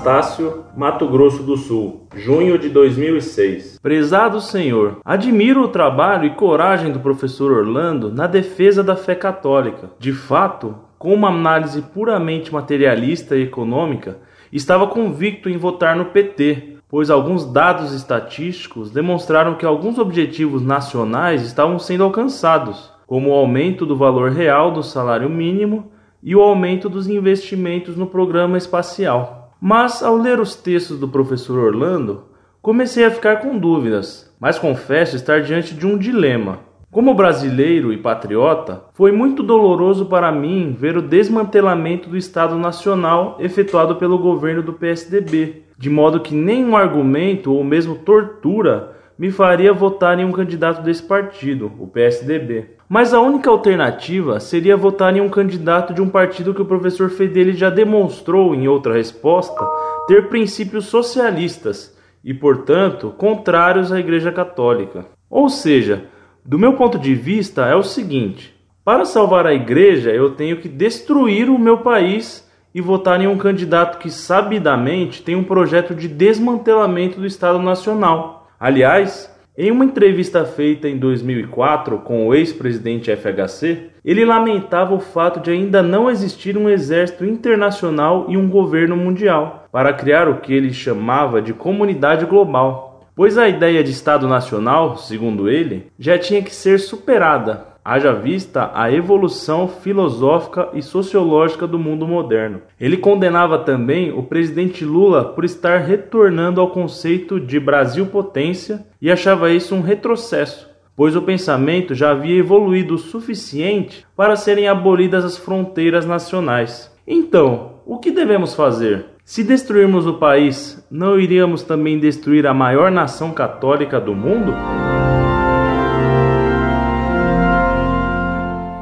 Anastácio, Mato Grosso do Sul, junho de 2006. Prezado Senhor, admiro o trabalho e coragem do professor Orlando na defesa da fé católica. De fato, com uma análise puramente materialista e econômica, estava convicto em votar no PT, pois alguns dados estatísticos demonstraram que alguns objetivos nacionais estavam sendo alcançados, como o aumento do valor real do salário mínimo e o aumento dos investimentos no programa espacial. Mas, ao ler os textos do professor Orlando, comecei a ficar com dúvidas, mas confesso estar diante de um dilema. Como brasileiro e patriota, foi muito doloroso para mim ver o desmantelamento do Estado Nacional efetuado pelo governo do PSDB, de modo que nenhum argumento ou mesmo tortura me faria votar em um candidato desse partido, o PSDB. Mas a única alternativa seria votar em um candidato de um partido que o professor Fedeli já demonstrou em outra resposta ter princípios socialistas e, portanto, contrários à Igreja Católica. Ou seja, do meu ponto de vista, é o seguinte: para salvar a igreja, eu tenho que destruir o meu país e votar em um candidato que sabidamente tem um projeto de desmantelamento do Estado Nacional. Aliás, em uma entrevista feita em 2004 com o ex-presidente FHC, ele lamentava o fato de ainda não existir um exército internacional e um governo mundial para criar o que ele chamava de comunidade global. Pois a ideia de Estado Nacional, segundo ele, já tinha que ser superada, haja vista a evolução filosófica e sociológica do mundo moderno. Ele condenava também o presidente Lula por estar retornando ao conceito de Brasil potência e achava isso um retrocesso, pois o pensamento já havia evoluído o suficiente para serem abolidas as fronteiras nacionais. Então, o que devemos fazer? Se destruirmos o país, não iríamos também destruir a maior nação católica do mundo?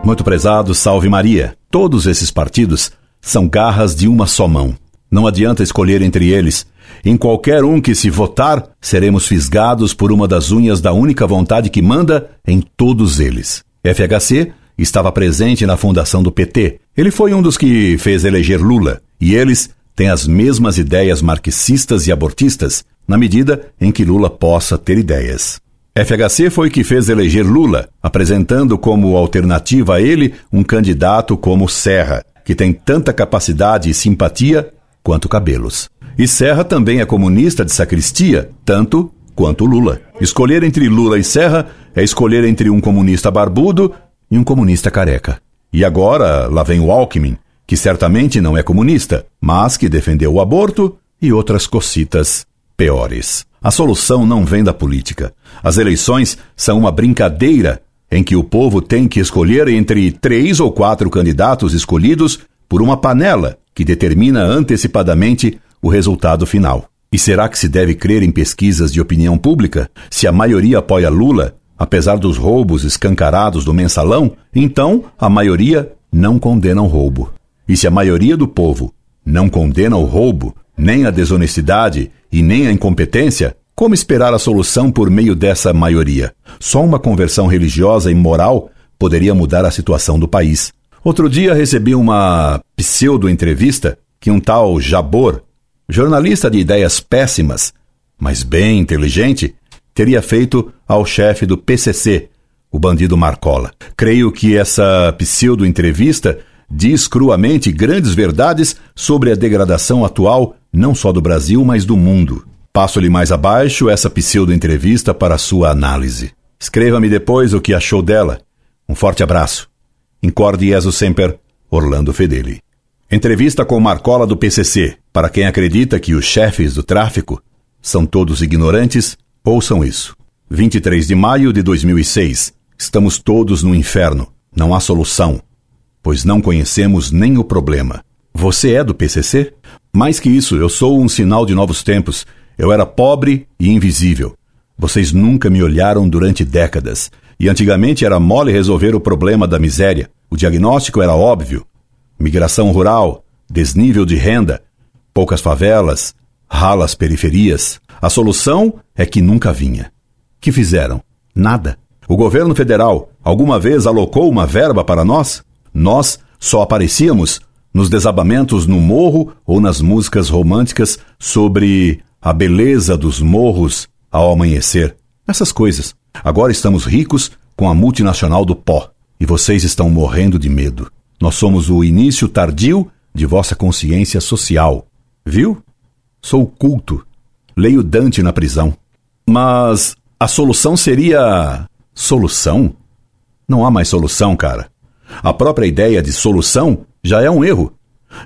Muito prezado, salve Maria. Todos esses partidos são garras de uma só mão. Não adianta escolher entre eles. Em qualquer um que se votar, seremos fisgados por uma das unhas da única vontade que manda em todos eles. FHC estava presente na fundação do PT. Ele foi um dos que fez eleger Lula. E eles tem as mesmas ideias marxistas e abortistas, na medida em que Lula possa ter ideias. FHC foi que fez eleger Lula, apresentando como alternativa a ele um candidato como Serra, que tem tanta capacidade e simpatia quanto cabelos. E Serra também é comunista de sacristia, tanto quanto Lula. Escolher entre Lula e Serra é escolher entre um comunista barbudo e um comunista careca. E agora lá vem o Alckmin, que certamente não é comunista, mas que defendeu o aborto e outras cocitas piores. A solução não vem da política. As eleições são uma brincadeira em que o povo tem que escolher entre três ou quatro candidatos escolhidos por uma panela que determina antecipadamente o resultado final. E será que se deve crer em pesquisas de opinião pública? Se a maioria apoia Lula, apesar dos roubos escancarados do mensalão, então a maioria não condena o roubo. E se a maioria do povo não condena o roubo, nem a desonestidade e nem a incompetência, como esperar a solução por meio dessa maioria? Só uma conversão religiosa e moral poderia mudar a situação do país. Outro dia recebi uma pseudo-entrevista que um tal Jabor, jornalista de ideias péssimas, mas bem inteligente, teria feito ao chefe do PCC, o bandido Marcola. Creio que essa pseudo-entrevista diz cruamente grandes verdades sobre a degradação atual não só do Brasil, mas do mundo. Passo-lhe mais abaixo essa pseudo-entrevista para sua análise. Escreva-me depois o que achou dela. Um forte abraço. Incorde Jesus Semper, Orlando Fedeli. Entrevista com Marcola do PCC. Para quem acredita que os chefes do tráfico são todos ignorantes, ouçam isso. 23 de maio de 2006. Estamos todos no inferno. Não há solução pois não conhecemos nem o problema. Você é do PCC? Mais que isso, eu sou um sinal de novos tempos. Eu era pobre e invisível. Vocês nunca me olharam durante décadas. E antigamente era mole resolver o problema da miséria. O diagnóstico era óbvio: migração rural, desnível de renda, poucas favelas, ralas periferias. A solução é que nunca vinha. Que fizeram? Nada. O governo federal alguma vez alocou uma verba para nós? Nós só aparecíamos nos desabamentos no morro ou nas músicas românticas sobre a beleza dos morros ao amanhecer. Essas coisas. Agora estamos ricos com a multinacional do pó e vocês estão morrendo de medo. Nós somos o início tardio de vossa consciência social. Viu? Sou culto. Leio Dante na prisão. Mas a solução seria. Solução? Não há mais solução, cara. A própria ideia de solução já é um erro.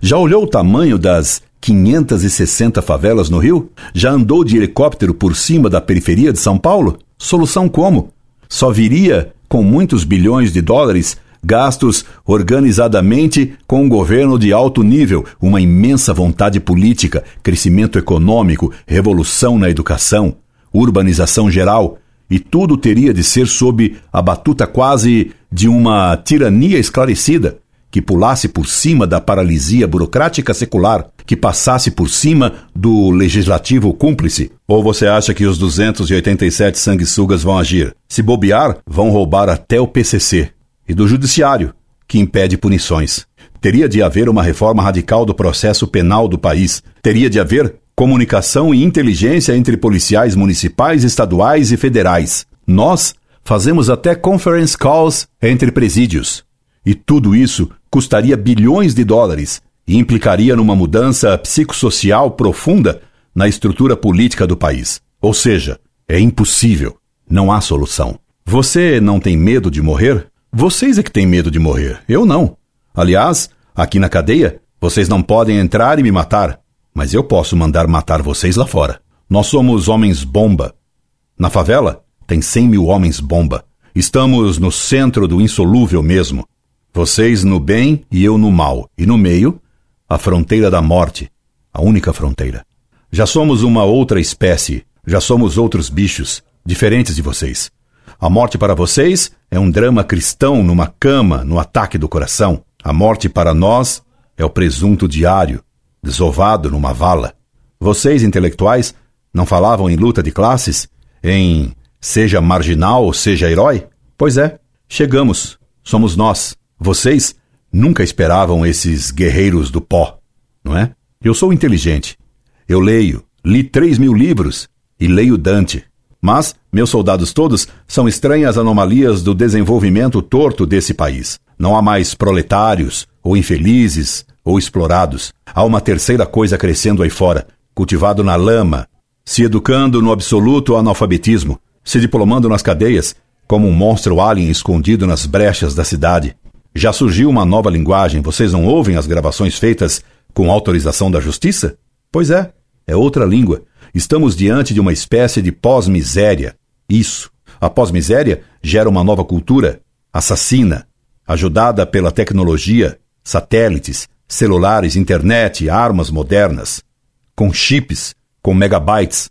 Já olhou o tamanho das 560 favelas no Rio? Já andou de helicóptero por cima da periferia de São Paulo? Solução como? Só viria com muitos bilhões de dólares gastos organizadamente com um governo de alto nível, uma imensa vontade política, crescimento econômico, revolução na educação, urbanização geral, e tudo teria de ser sob a batuta quase de uma tirania esclarecida, que pulasse por cima da paralisia burocrática secular, que passasse por cima do legislativo cúmplice? Ou você acha que os 287 sanguessugas vão agir? Se bobear, vão roubar até o PCC e do Judiciário, que impede punições. Teria de haver uma reforma radical do processo penal do país. Teria de haver comunicação e inteligência entre policiais municipais, estaduais e federais. Nós fazemos até conference calls entre presídios. E tudo isso custaria bilhões de dólares e implicaria numa mudança psicossocial profunda na estrutura política do país. Ou seja, é impossível. Não há solução. Você não tem medo de morrer? Vocês é que têm medo de morrer, eu não. Aliás, aqui na cadeia, vocês não podem entrar e me matar, mas eu posso mandar matar vocês lá fora. Nós somos homens bomba. Na favela, tem cem mil homens bomba. Estamos no centro do insolúvel mesmo. Vocês no bem e eu no mal. E no meio, a fronteira da morte. A única fronteira. Já somos uma outra espécie. Já somos outros bichos, diferentes de vocês. A morte para vocês é um drama cristão numa cama, no ataque do coração. A morte para nós é o presunto diário, desovado numa vala. Vocês, intelectuais, não falavam em luta de classes? Em seja marginal seja herói? Pois é, chegamos. Somos nós. Vocês nunca esperavam esses guerreiros do pó, não é? Eu sou inteligente. Eu leio, li três mil livros e leio Dante. Mas meus soldados todos são estranhas anomalias do desenvolvimento torto desse país. Não há mais proletários, ou infelizes, ou explorados. Há uma terceira coisa crescendo aí fora, cultivado na lama, se educando no absoluto analfabetismo, se diplomando nas cadeias, como um monstro alien escondido nas brechas da cidade. Já surgiu uma nova linguagem, vocês não ouvem as gravações feitas com autorização da justiça? Pois é, é outra língua, Estamos diante de uma espécie de pós-miséria. Isso. A pós-miséria gera uma nova cultura, assassina, ajudada pela tecnologia, satélites, celulares, internet, armas modernas, com chips, com megabytes.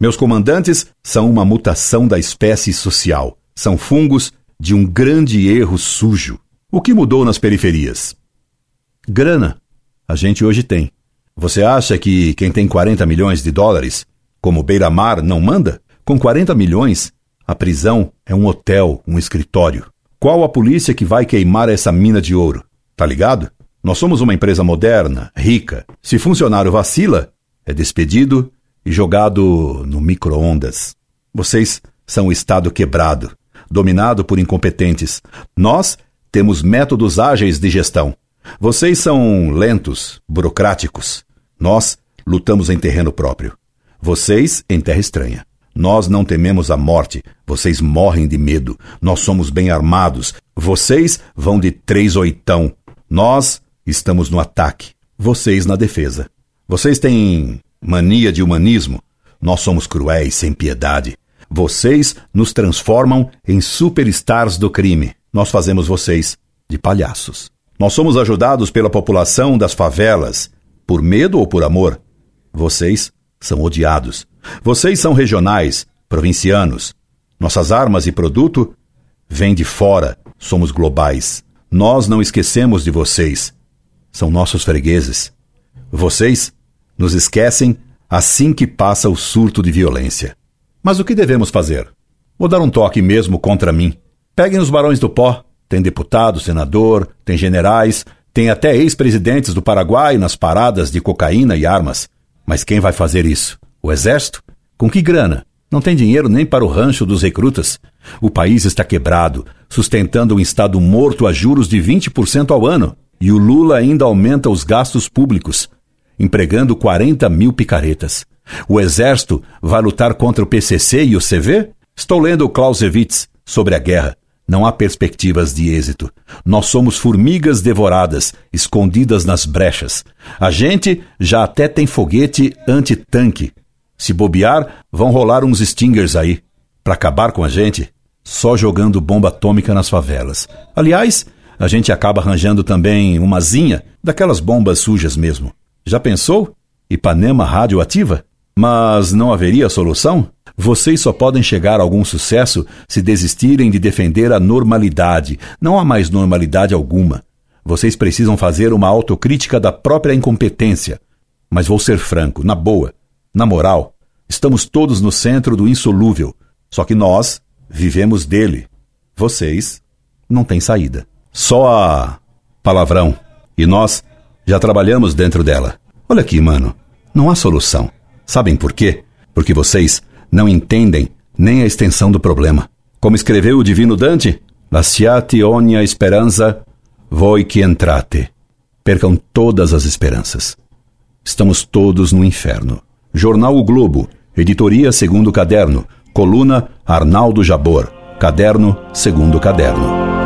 Meus comandantes são uma mutação da espécie social. São fungos de um grande erro sujo. O que mudou nas periferias? Grana. A gente hoje tem. Você acha que quem tem 40 milhões de dólares, como Beira-Mar, não manda? Com 40 milhões, a prisão é um hotel, um escritório. Qual a polícia que vai queimar essa mina de ouro? Tá ligado? Nós somos uma empresa moderna, rica. Se funcionário vacila, é despedido e jogado no micro-ondas. Vocês são o Estado quebrado, dominado por incompetentes. Nós temos métodos ágeis de gestão. Vocês são lentos, burocráticos. Nós lutamos em terreno próprio. Vocês em terra estranha. Nós não tememos a morte. Vocês morrem de medo. Nós somos bem armados. Vocês vão de três oitão. Nós estamos no ataque. Vocês na defesa. Vocês têm mania de humanismo. Nós somos cruéis, sem piedade. Vocês nos transformam em superstars do crime. Nós fazemos vocês de palhaços. Nós somos ajudados pela população das favelas, por medo ou por amor. Vocês são odiados. Vocês são regionais, provincianos. Nossas armas e produto vêm de fora. Somos globais. Nós não esquecemos de vocês. São nossos fregueses. Vocês nos esquecem assim que passa o surto de violência. Mas o que devemos fazer? Vou dar um toque mesmo contra mim. Peguem os barões do pó, tem deputado, senador, tem generais, Tem até ex-presidentes do Paraguai nas paradas de cocaína e armas. Mas quem vai fazer isso? O exército? Com que grana? Não tem dinheiro nem para o rancho dos recrutas. O país está quebrado, sustentando um Estado morto a juros de 20% ao ano. E o Lula ainda aumenta os gastos públicos, empregando 40 mil picaretas. O exército vai lutar contra o PCC e o CV? Estou lendo Clausewitz sobre a guerra. Não há perspectivas de êxito. Nós somos formigas devoradas, escondidas nas brechas. A gente já até tem foguete anti-tanque. Se bobear, vão rolar uns stingers aí. Para acabar com a gente, só jogando bomba atômica nas favelas. Aliás, a gente acaba arranjando também uma zinha daquelas bombas sujas mesmo. Já pensou? Ipanema radioativa? Mas não haveria solução? Vocês só podem chegar a algum sucesso se desistirem de defender a normalidade. Não há mais normalidade alguma. Vocês precisam fazer uma autocrítica da própria incompetência. Mas vou ser franco, na boa, na moral, estamos todos no centro do insolúvel. Só que nós vivemos dele. Vocês não têm saída. Só a palavrão. E nós já trabalhamos dentro dela. Olha aqui, mano. Não há solução. Sabem por quê? Porque vocês não entendem nem a extensão do problema. Como escreveu o divino Dante, Lasciate ogni speranza, voi que entrate. Percam todas as esperanças. Estamos todos no inferno. Jornal O Globo, editoria segundo caderno, coluna Arnaldo Jabor, caderno segundo caderno.